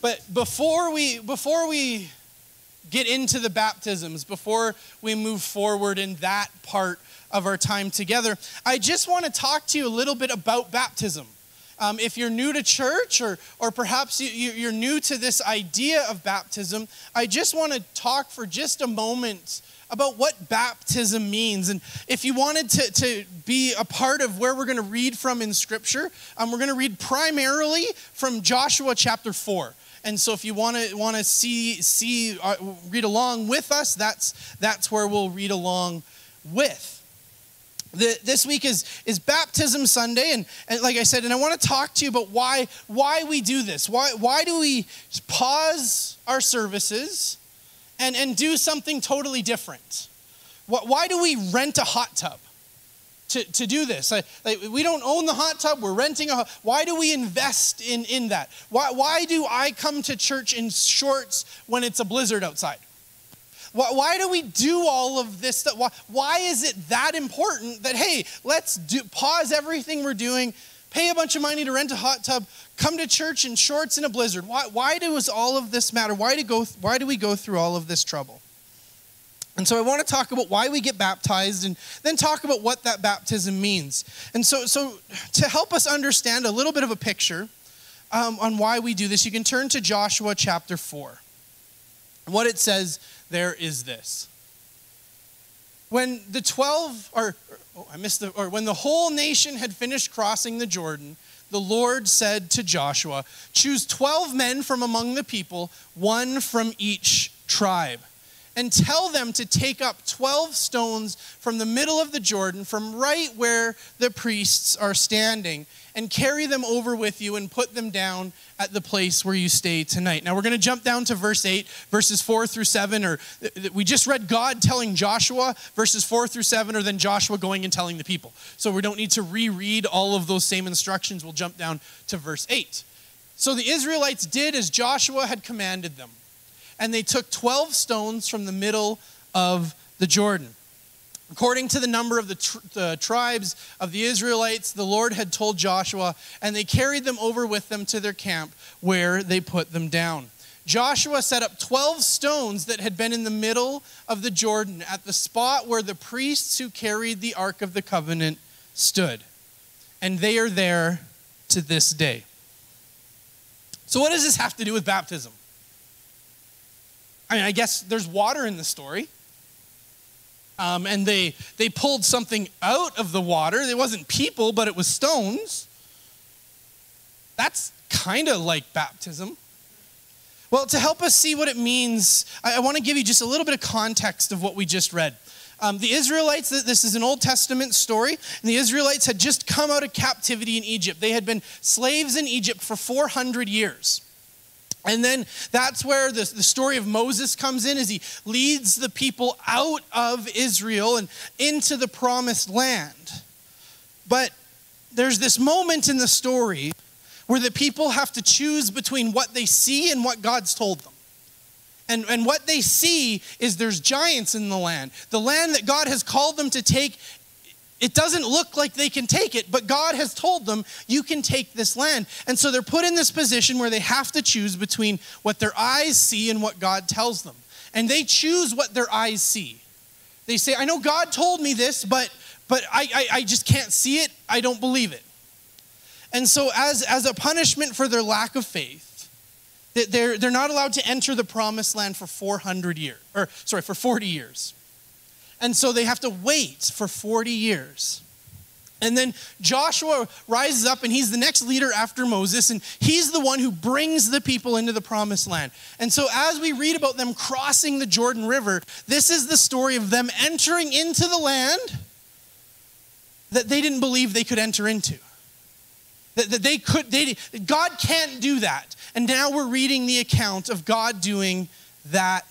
But before we before we get into the baptisms, before we move forward in that part of our time together, I just want to talk to you a little bit about baptism. Um, if you're new to church or, or perhaps you, you're new to this idea of baptism, I just want to talk for just a moment about what baptism means. And if you wanted to, to be a part of where we're going to read from in Scripture, um, we're going to read primarily from Joshua chapter 4. And so if you want to want to see see uh, read along with us, that's that's where we'll read along with. The, this week is, is baptism Sunday, and, and like I said, and I want to talk to you about why, why we do this. Why, why do we pause our services and, and do something totally different? Why do we rent a hot tub? To, to do this. Like, like, we don't own the hot tub, we're renting a Why do we invest in, in that? Why, why do I come to church in shorts when it's a blizzard outside? Why, why do we do all of this stuff? Why, why is it that important that, hey, let's do, pause everything we're doing, pay a bunch of money to rent a hot tub, come to church in shorts in a blizzard? Why, why does all of this matter? Why do, go, why do we go through all of this trouble? And so I want to talk about why we get baptized and then talk about what that baptism means. And so, so to help us understand a little bit of a picture um, on why we do this, you can turn to Joshua chapter 4. What it says there is this. When the 12, or, oh, I missed the, or when the whole nation had finished crossing the Jordan, the Lord said to Joshua, Choose 12 men from among the people, one from each tribe and tell them to take up 12 stones from the middle of the Jordan, from right where the priests are standing, and carry them over with you and put them down at the place where you stay tonight. Now we're going to jump down to verse 8, verses 4 through 7, or we just read God telling Joshua, verses 4 through 7, or then Joshua going and telling the people. So we don't need to reread all of those same instructions. We'll jump down to verse 8. So the Israelites did as Joshua had commanded them and they took 12 stones from the middle of the Jordan. According to the number of the, tr- the, tribes of the Israelites, the Lord had told Joshua, and they carried them over with them to their camp where they put them down. Joshua set up 12 stones that had been in the middle of the Jordan at the spot where the priests who carried the Ark of the Covenant stood. And they are there to this day. So, what does this have to do with baptism? I mean, I guess there's water in the story. Um, and they, they pulled something out of the water. It wasn't people, but it was stones. That's kind of like baptism. Well, to help us see what it means, I, I want to give you just a little bit of context of what we just read. Um, the Israelites, this is an Old Testament story, and the Israelites had just come out of captivity in Egypt. They had been slaves in Egypt for 400 years. And then that's where the, the story of Moses comes in as he leads the people out of Israel and into the promised land. But there's this moment in the story where the people have to choose between what they see and what God's told them. And, and what they see is there's giants in the land. The land that God has called them to take it doesn't look like they can take it, but God has told them, you can take this land. And so they're put in this position where they have to choose between what their eyes see and what God tells them. And they choose what their eyes see. They say, I know God told me this, but, but I, I, I just can't see it. I don't believe it. And so, as, as a punishment for their lack of faith, they're, they're not allowed to enter the promised land for 400 years, or sorry, for 40 years. And so they have to wait for 40 years. And then Joshua rises up and he's the next leader after Moses, and he's the one who brings the people into the promised land. And so, as we read about them crossing the Jordan River, this is the story of them entering into the land that they didn't believe they could enter into. That, that they could, they, God can't do that. And now we're reading the account of God doing that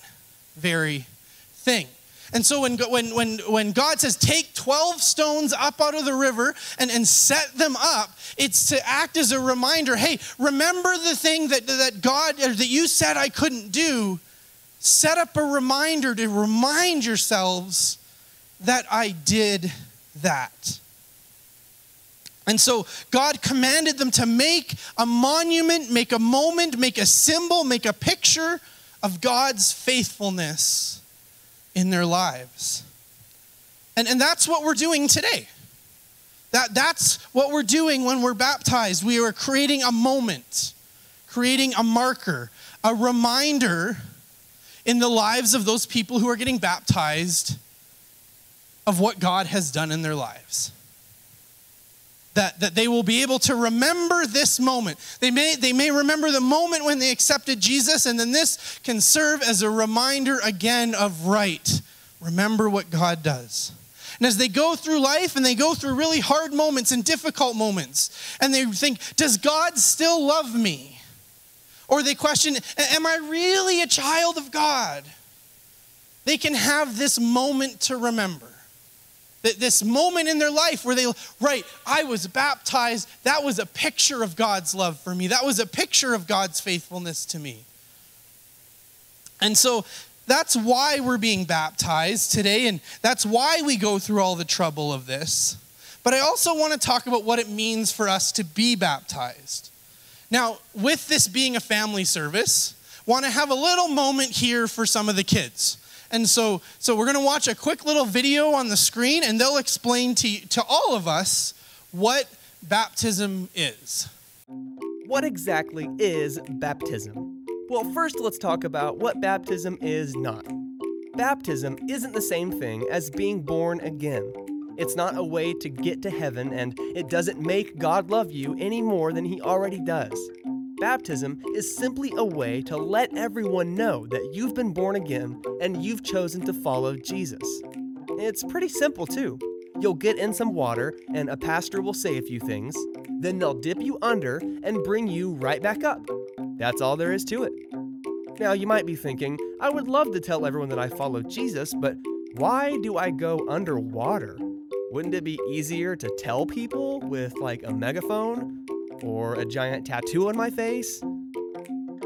very thing. And so when, when, when, when God says, take 12 stones up out of the river and, and set them up, it's to act as a reminder hey, remember the thing that, that God, uh, that you said I couldn't do. Set up a reminder to remind yourselves that I did that. And so God commanded them to make a monument, make a moment, make a symbol, make a picture of God's faithfulness in their lives. And, and that's what we're doing today. That, that's what we're doing when we're baptized. We are creating a moment, creating a marker, a reminder in the lives of those people who are getting baptized of what God has done in their lives. That, that they will be able to remember this moment. They may, they may remember the moment when they accepted Jesus, and then this can serve as a reminder again of right. Remember what God does. And as they go through life and they go through really hard moments and difficult moments, and they think, Does God still love me? Or they question, Am I really a child of God? They can have this moment to remember this moment in their life where they, right, I was baptized. That was a picture of God's love for me. That was a picture of God's faithfulness to me. And so that's why we're being baptized today, and that's why we go through all the trouble of this. But I also want to talk about what it means for us to be baptized. Now, with this being a family service, want to have a little moment here for some of the kids. And so, so we're going to watch a quick little video on the screen, and they'll explain to, to all of us what baptism is. What exactly is baptism? Well, first let's talk about what baptism is not. Baptism isn't the same thing as being born again. It's not a way to get to heaven, and it doesn't make God love you any more than He already does. Baptism is simply a way to let everyone know that you've been born again and you've chosen to follow Jesus. It's pretty simple, too. You'll get in some water, and a pastor will say a few things. Then they'll dip you under and bring you right back up. That's all there is to it. Now, you might be thinking, I would love to tell everyone that I follow Jesus, but why do I go underwater? Wouldn't it be easier to tell people with like a megaphone? Or a giant tattoo on my face?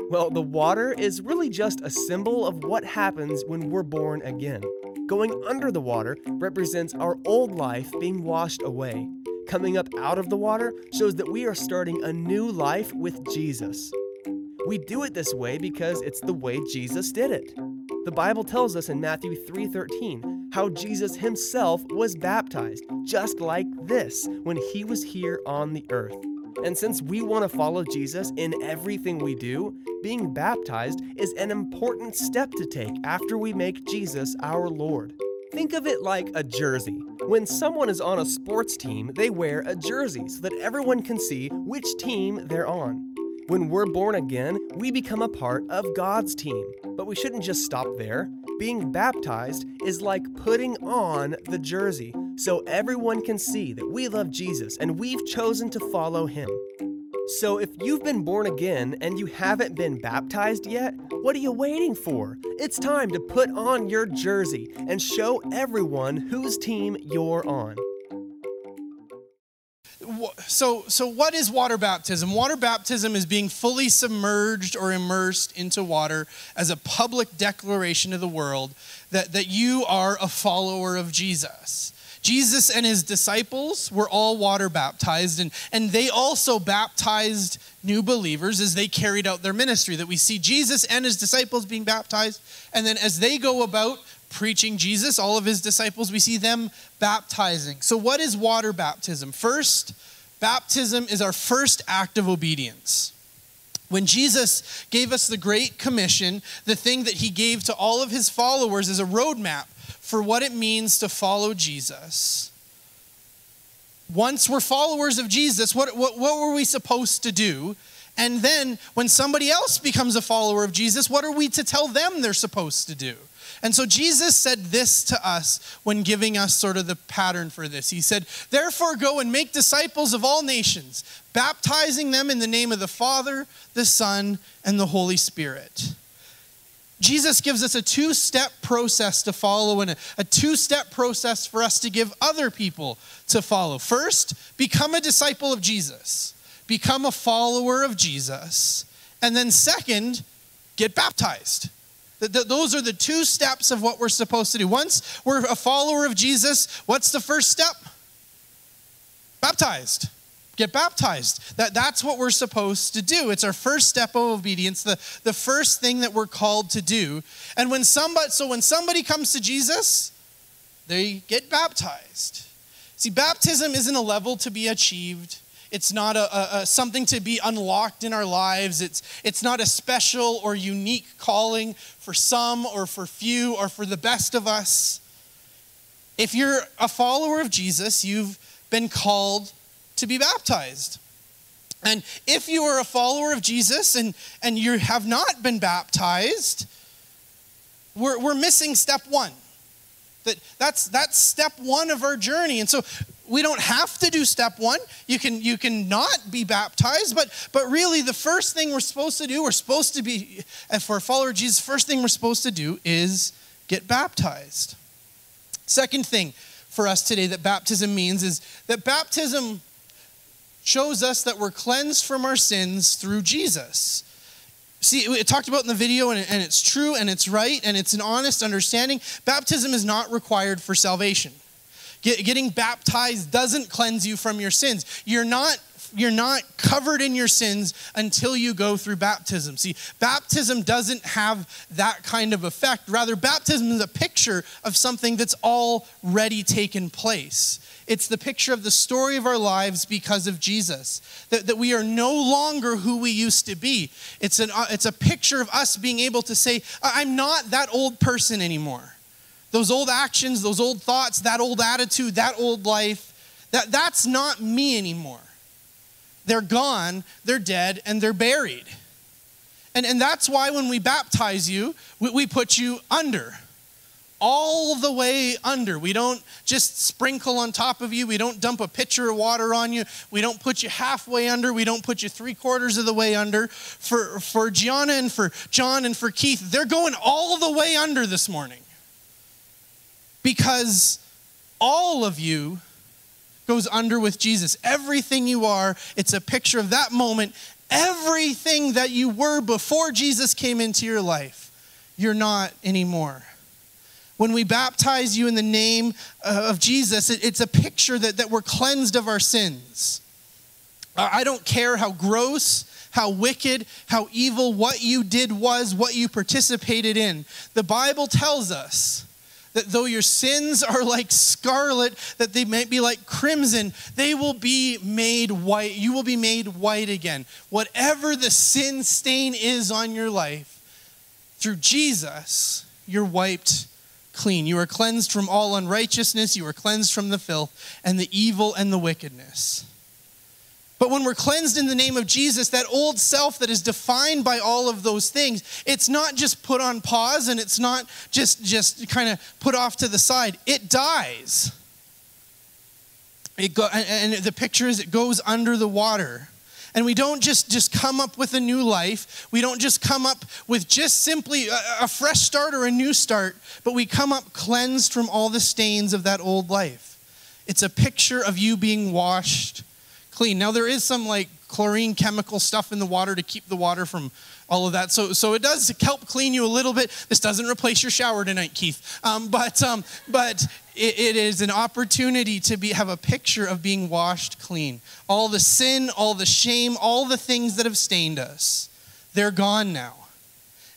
Well, the water is really just a symbol of what happens when we're born again. Going under the water represents our old life being washed away. Coming up out of the water shows that we are starting a new life with Jesus. We do it this way because it's the way Jesus did it. The Bible tells us in Matthew 3:13 how Jesus himself was baptized just like this when he was here on the earth. And since we want to follow Jesus in everything we do, being baptized is an important step to take after we make Jesus our Lord. Think of it like a jersey. When someone is on a sports team, they wear a jersey so that everyone can see which team they're on. When we're born again, we become a part of God's team. But we shouldn't just stop there. Being baptized is like putting on the jersey so everyone can see that we love Jesus and we've chosen to follow him. So if you've been born again and you haven't been baptized yet, what are you waiting for? It's time to put on your jersey and show everyone whose team you're on so so what is water baptism water baptism is being fully submerged or immersed into water as a public declaration to the world that, that you are a follower of jesus jesus and his disciples were all water baptized and, and they also baptized new believers as they carried out their ministry that we see jesus and his disciples being baptized and then as they go about preaching Jesus, all of his disciples, we see them baptizing. So, what is water baptism? First, baptism is our first act of obedience. When Jesus gave us the Great Commission, the thing that he gave to all of his followers is a roadmap for what it means to follow Jesus. Once we're followers of Jesus, what, what, what were we supposed to do? And then when somebody else becomes a follower of Jesus, what are we to tell them they're supposed to do? And so Jesus said this to us when giving us sort of the pattern for this. He said, Therefore, go and make disciples of all nations, baptizing them in the name of the Father, the Son, and the Holy Spirit. Jesus gives us a two step process to follow and a, a two step process for us to give other people to follow. First, become a disciple of Jesus, become a follower of Jesus. And then, second, get baptized. Those are the two steps of what we're supposed to do. Once we're a follower of Jesus, what's the first step? Baptized. Get baptized. That, that's what we're supposed to do. It's our first step of obedience, the, the first thing that we're called to do. And when somebody, so when somebody comes to Jesus, they get baptized. See, baptism isn't a level to be achieved. It's not a, a, a, something to be unlocked in our lives. It's, it's not a special or unique calling for some or for few or for the best of us. If you're a follower of Jesus, you've been called to be baptized. And if you are a follower of Jesus and, and you have not been baptized, we're, we're missing step one. That, that's, that's step one of our journey. And so we don't have to do step one. You can you can not be baptized, but but really the first thing we're supposed to do, we're supposed to be, and for a follower of Jesus, first thing we're supposed to do is get baptized. Second thing for us today that baptism means is that baptism shows us that we're cleansed from our sins through Jesus. See, it talked about in the video, and, and it's true, and it's right, and it's an honest understanding. Baptism is not required for salvation. Get, getting baptized doesn't cleanse you from your sins. You're not you're not covered in your sins until you go through baptism. See, baptism doesn't have that kind of effect. Rather, baptism is a picture of something that's already taken place. It's the picture of the story of our lives because of Jesus. That, that we are no longer who we used to be. It's, an, uh, it's a picture of us being able to say, I'm not that old person anymore. Those old actions, those old thoughts, that old attitude, that old life, that, that's not me anymore. They're gone, they're dead, and they're buried. And, and that's why when we baptize you, we, we put you under all the way under. We don't just sprinkle on top of you. We don't dump a pitcher of water on you. We don't put you halfway under. We don't put you three quarters of the way under. For, for Gianna and for John and for Keith, they're going all the way under this morning because all of you goes under with Jesus. Everything you are, it's a picture of that moment. Everything that you were before Jesus came into your life, you're not anymore. When we baptize you in the name uh, of Jesus, it's a picture that, that we're cleansed of our sins. I don't care how gross, how wicked, how evil what you did was, what you participated in. The Bible tells us that though your sins are like scarlet, that they might be like crimson, they will be made white. You will be made white again. Whatever the sin stain is on your life, through Jesus, you're wiped clean. You are cleansed from all unrighteousness, you are cleansed from the filth and the evil and the wickedness. But when we're cleansed in the name of Jesus, that old self that is defined by all of those things, it's not just put on pause and it's not just, just kind of put off to the side. It dies. It go, and the picture is it goes under the water. And we don't just, just come up with a new life. We don't just come up with just simply a, a fresh start or a new start, but we come up cleansed from all the stains of that old life. It's a picture of you being washed clean. Now, there is some like chlorine chemical stuff in the water to keep the water from all of that. So, so it does help clean you a little bit. This doesn't replace your shower tonight, Keith. Um, but um, but it, it is an opportunity to be, have a picture of being washed clean. All the sin, all the shame, all the things that have stained us, they're gone now.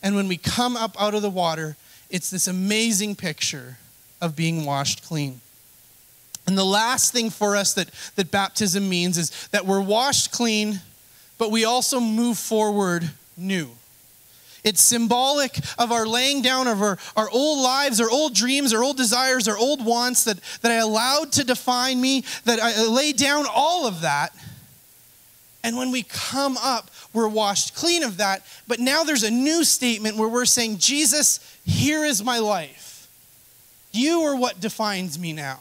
And when we come up out of the water, it's this amazing picture of being washed clean. And the last thing for us that, that baptism means is that we're washed clean, but we also move forward new. It's symbolic of our laying down of our, our old lives, our old dreams, our old desires, our old wants that, that I allowed to define me, that I lay down all of that. And when we come up, we're washed clean of that. But now there's a new statement where we're saying, Jesus, here is my life. You are what defines me now.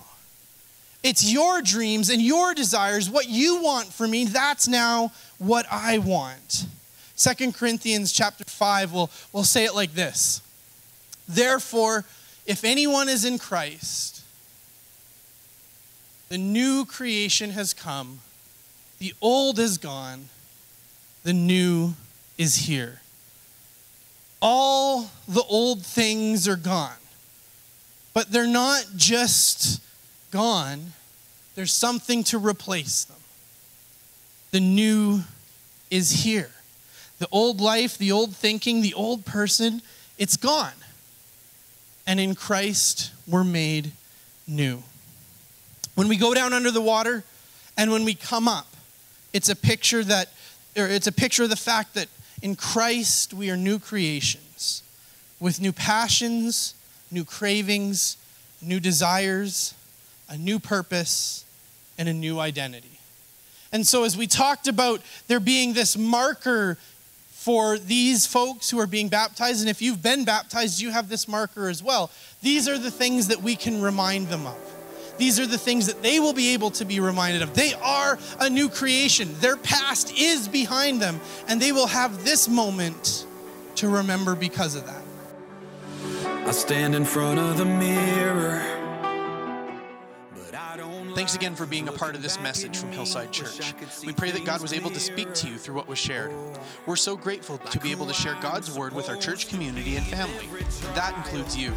It's your dreams and your desires, what you want for me, that's now what I want. Second Corinthians chapter 5 will, will say it like this. Therefore, if anyone is in Christ, the new creation has come, the old is gone, the new is here. All the old things are gone, but they're not just gone, there's something to replace them. The new is here. The old life, the old thinking, the old person, it's gone. And in Christ, we're made new. When we go down under the water and when we come up, it's a picture that, or it's a picture of the fact that in Christ we are new creations with new passions, new cravings, new desires, a new purpose, and a new identity. And so, as we talked about there being this marker for these folks who are being baptized, and if you've been baptized, you have this marker as well. These are the things that we can remind them of. These are the things that they will be able to be reminded of. They are a new creation. Their past is behind them, and they will have this moment to remember because of that. I stand in front of the mirror. Thanks again for being a part of this message from Hillside Church. We pray that God was able to speak to you through what was shared. We're so grateful to be able to share God's word with our church community and family. That includes you.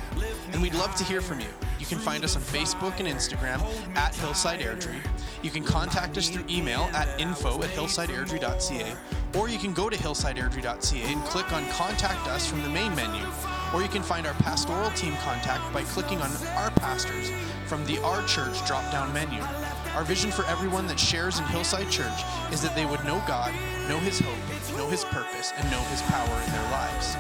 And we'd love to hear from you. You can find us on Facebook and Instagram at Hillside Airdrie. You can contact us through email at info at hillsideairdrie.ca, or you can go to hillsideairdrie.ca and click on Contact Us from the main menu. Or you can find our pastoral team contact by clicking on Our Pastors from the Our Church drop down menu. Our vision for everyone that shares in Hillside Church is that they would know God, know His hope, know His purpose, and know His power in their lives.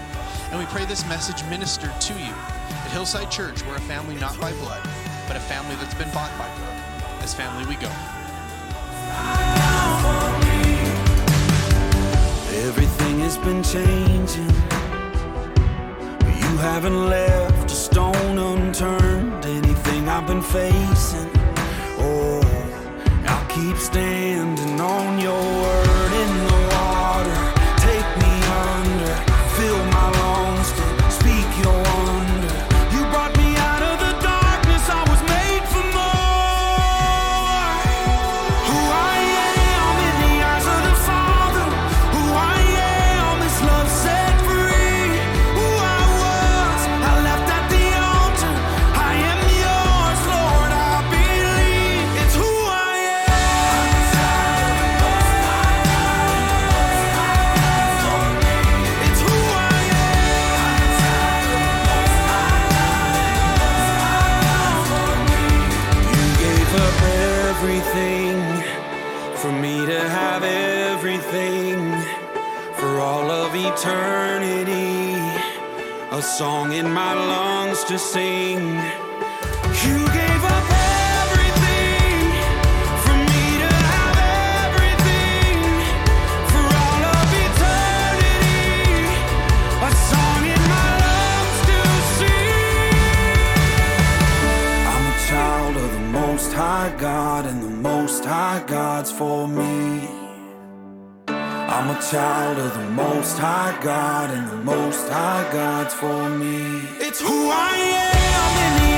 And we pray this message ministered to you. At Hillside Church, we're a family not by blood, but a family that's been bought by blood. As family we go. Everything has been changing. You haven't left a stone unturned. Anything I've been facing. Oh, I'll keep standing on your word child of the Most High God, and the Most High God's for me. It's who I am